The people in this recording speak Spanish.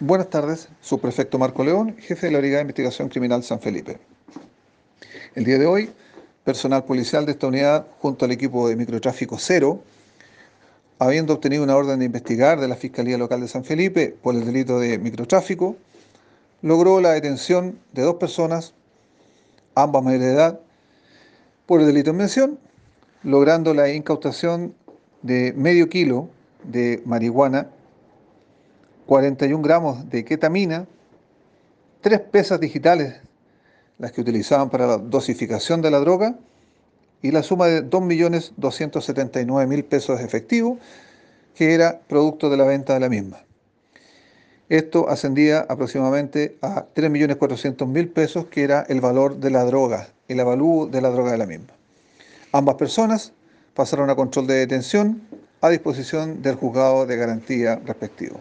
Buenas tardes, subprefecto Marco León, jefe de la Brigada de Investigación Criminal San Felipe. El día de hoy, personal policial de esta unidad, junto al equipo de microtráfico cero, habiendo obtenido una orden de investigar de la Fiscalía Local de San Felipe por el delito de microtráfico, logró la detención de dos personas, ambas mayores de edad, por el delito en mención, logrando la incautación de medio kilo de marihuana 41 gramos de ketamina, tres pesas digitales, las que utilizaban para la dosificación de la droga, y la suma de 2.279.000 pesos efectivos, que era producto de la venta de la misma. Esto ascendía aproximadamente a 3.400.000 pesos, que era el valor de la droga, el avalúo de la droga de la misma. Ambas personas pasaron a control de detención a disposición del juzgado de garantía respectivo.